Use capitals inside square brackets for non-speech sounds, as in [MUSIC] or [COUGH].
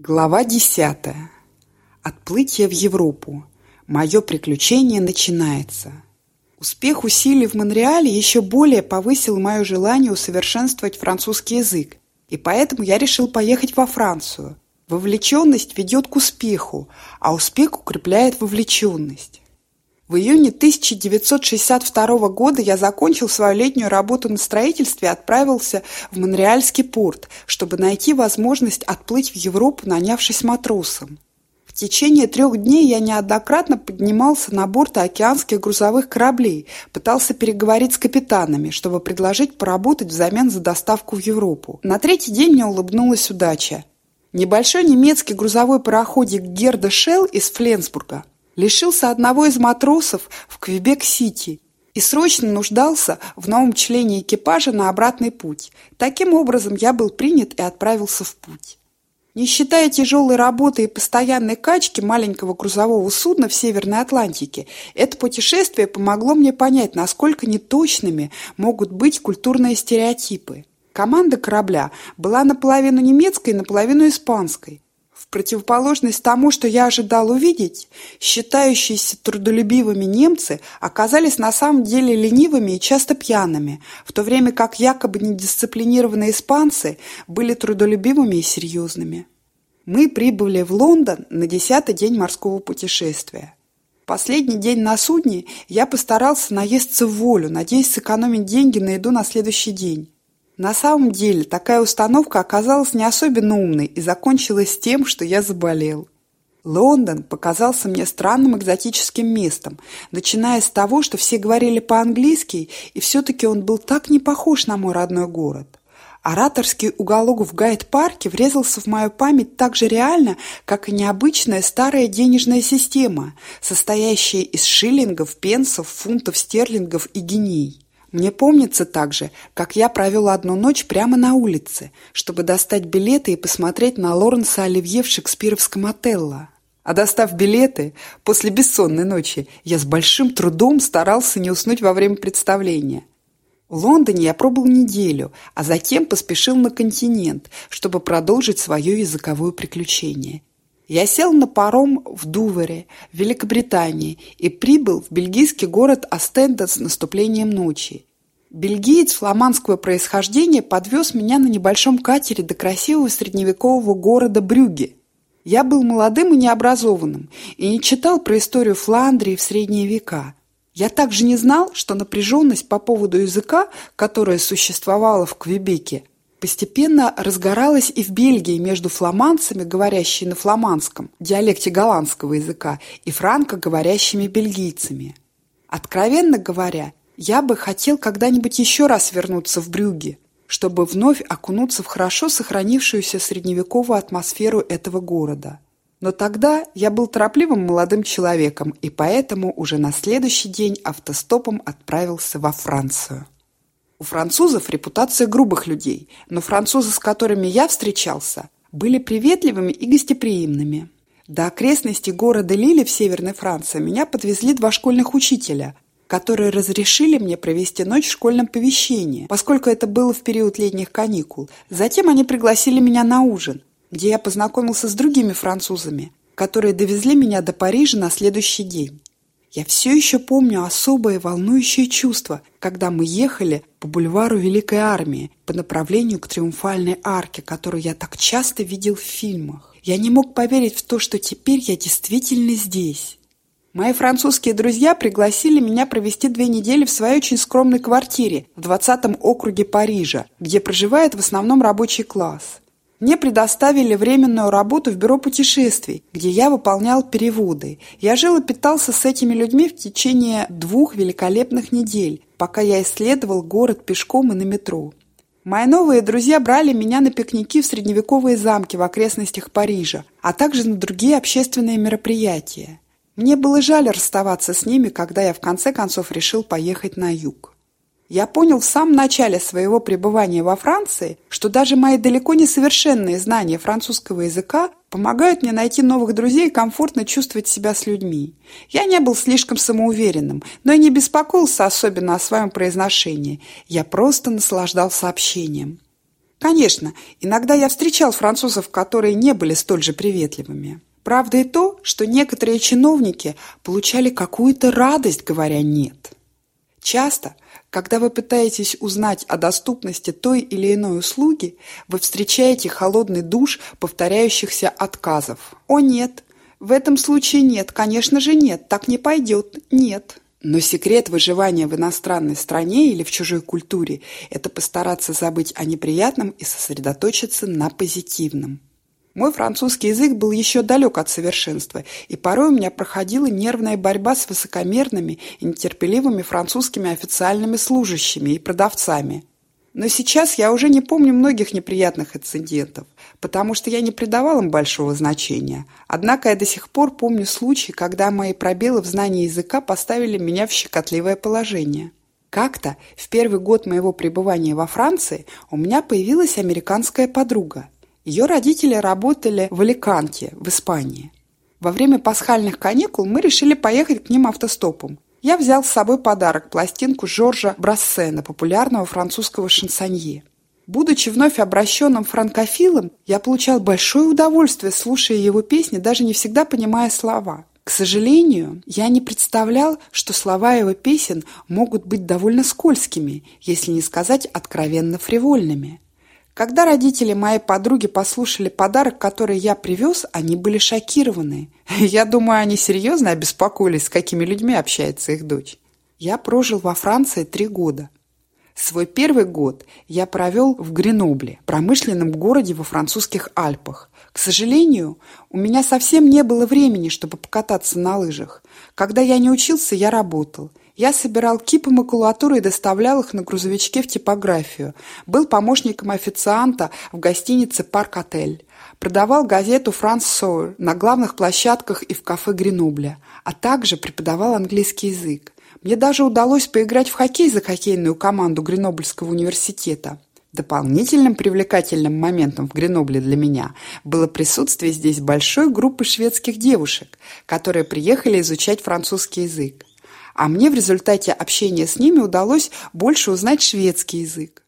Глава десятая. Отплытие в Европу. Мое приключение начинается. Успех усилий в Монреале еще более повысил мое желание усовершенствовать французский язык, и поэтому я решил поехать во Францию. Вовлеченность ведет к успеху, а успех укрепляет вовлеченность. В июне 1962 года я закончил свою летнюю работу на строительстве и отправился в Монреальский порт, чтобы найти возможность отплыть в Европу, нанявшись матросом. В течение трех дней я неоднократно поднимался на борт океанских грузовых кораблей, пытался переговорить с капитанами, чтобы предложить поработать взамен за доставку в Европу. На третий день мне улыбнулась удача. Небольшой немецкий грузовой пароходик Герда Шелл из Фленсбурга лишился одного из матросов в Квебек-Сити и срочно нуждался в новом члене экипажа на обратный путь. Таким образом, я был принят и отправился в путь. Не считая тяжелой работы и постоянной качки маленького грузового судна в Северной Атлантике, это путешествие помогло мне понять, насколько неточными могут быть культурные стереотипы. Команда корабля была наполовину немецкой наполовину испанской. Противоположность тому, что я ожидал увидеть, считающиеся трудолюбивыми немцы оказались на самом деле ленивыми и часто пьяными, в то время как якобы недисциплинированные испанцы были трудолюбивыми и серьезными. Мы прибыли в Лондон на десятый день морского путешествия. Последний день на судне я постарался наесться в волю, надеясь сэкономить деньги на еду на следующий день. На самом деле, такая установка оказалась не особенно умной и закончилась тем, что я заболел. Лондон показался мне странным экзотическим местом, начиная с того, что все говорили по-английски, и все-таки он был так не похож на мой родной город. Ораторский уголок в Гайд-парке врезался в мою память так же реально, как и необычная старая денежная система, состоящая из шиллингов, пенсов, фунтов стерлингов и геней. Мне помнится также, как я провел одну ночь прямо на улице, чтобы достать билеты и посмотреть на Лоренса Оливье в шекспировском Отелло. А достав билеты, после бессонной ночи, я с большим трудом старался не уснуть во время представления. В Лондоне я пробыл неделю, а затем поспешил на континент, чтобы продолжить свое языковое приключение. Я сел на паром в Дувере, в Великобритании, и прибыл в бельгийский город Астенда с наступлением ночи. Бельгиец фламандского происхождения подвез меня на небольшом катере до красивого средневекового города Брюге. Я был молодым и необразованным и не читал про историю Фландрии в средние века. Я также не знал, что напряженность по поводу языка, которая существовала в Квебеке, постепенно разгоралась и в Бельгии между фламандцами, говорящими на фламандском, диалекте голландского языка, и франко-говорящими бельгийцами. Откровенно говоря, я бы хотел когда-нибудь еще раз вернуться в Брюгге, чтобы вновь окунуться в хорошо сохранившуюся средневековую атмосферу этого города. Но тогда я был торопливым молодым человеком и поэтому уже на следующий день автостопом отправился во Францию. У французов репутация грубых людей, но французы, с которыми я встречался, были приветливыми и гостеприимными. До окрестностей города Лили в Северной Франции меня подвезли два школьных учителя, которые разрешили мне провести ночь в школьном помещении, поскольку это было в период летних каникул. Затем они пригласили меня на ужин, где я познакомился с другими французами, которые довезли меня до Парижа на следующий день. Я все еще помню особое волнующее чувство, когда мы ехали по бульвару Великой Армии по направлению к Триумфальной арке, которую я так часто видел в фильмах. Я не мог поверить в то, что теперь я действительно здесь. Мои французские друзья пригласили меня провести две недели в своей очень скромной квартире в 20-м округе Парижа, где проживает в основном рабочий класс. Мне предоставили временную работу в бюро путешествий, где я выполнял переводы. Я жил и питался с этими людьми в течение двух великолепных недель, пока я исследовал город пешком и на метро. Мои новые друзья брали меня на пикники в средневековые замки в окрестностях Парижа, а также на другие общественные мероприятия. Мне было жаль расставаться с ними, когда я в конце концов решил поехать на юг. Я понял в самом начале своего пребывания во Франции, что даже мои далеко не совершенные знания французского языка помогают мне найти новых друзей и комфортно чувствовать себя с людьми. Я не был слишком самоуверенным, но и не беспокоился особенно о своем произношении. Я просто наслаждался общением. Конечно, иногда я встречал французов, которые не были столь же приветливыми. Правда и то, что некоторые чиновники получали какую-то радость, говоря «нет». Часто, когда вы пытаетесь узнать о доступности той или иной услуги, вы встречаете холодный душ повторяющихся отказов. «О, нет! В этом случае нет, конечно же нет, так не пойдет, нет». Но секрет выживания в иностранной стране или в чужой культуре – это постараться забыть о неприятном и сосредоточиться на позитивном. Мой французский язык был еще далек от совершенства, и порой у меня проходила нервная борьба с высокомерными и нетерпеливыми французскими официальными служащими и продавцами. Но сейчас я уже не помню многих неприятных инцидентов, потому что я не придавал им большого значения. Однако я до сих пор помню случаи, когда мои пробелы в знании языка поставили меня в щекотливое положение. Как-то, в первый год моего пребывания во Франции, у меня появилась американская подруга – ее родители работали в Аликанте, в Испании. Во время пасхальных каникул мы решили поехать к ним автостопом. Я взял с собой подарок – пластинку Жоржа Брассена, популярного французского шансонье. Будучи вновь обращенным франкофилом, я получал большое удовольствие, слушая его песни, даже не всегда понимая слова. К сожалению, я не представлял, что слова его песен могут быть довольно скользкими, если не сказать откровенно фривольными. Когда родители моей подруги послушали подарок, который я привез, они были шокированы. [LAUGHS] Я думаю, они серьезно обеспокоились, с какими людьми общается их дочь. Я прожил во Франции три года. Свой первый год я провел в Гренобле, промышленном городе во французских Альпах. К сожалению, у меня совсем не было времени, чтобы покататься на лыжах. Когда я не учился, я работал – я собирал кипы макулатуры и доставлял их на грузовичке в типографию. Был помощником официанта в гостинице «Парк-отель». Продавал газету «Франс Сойер» на главных площадках и в кафе Гренобля, а также преподавал английский язык. Мне даже удалось поиграть в хоккей за хоккейную команду Гренобльского университета. Дополнительным привлекательным моментом в Гренобле для меня было присутствие здесь большой группы шведских девушек, которые приехали изучать французский язык а мне в результате общения с ними удалось больше узнать шведский язык.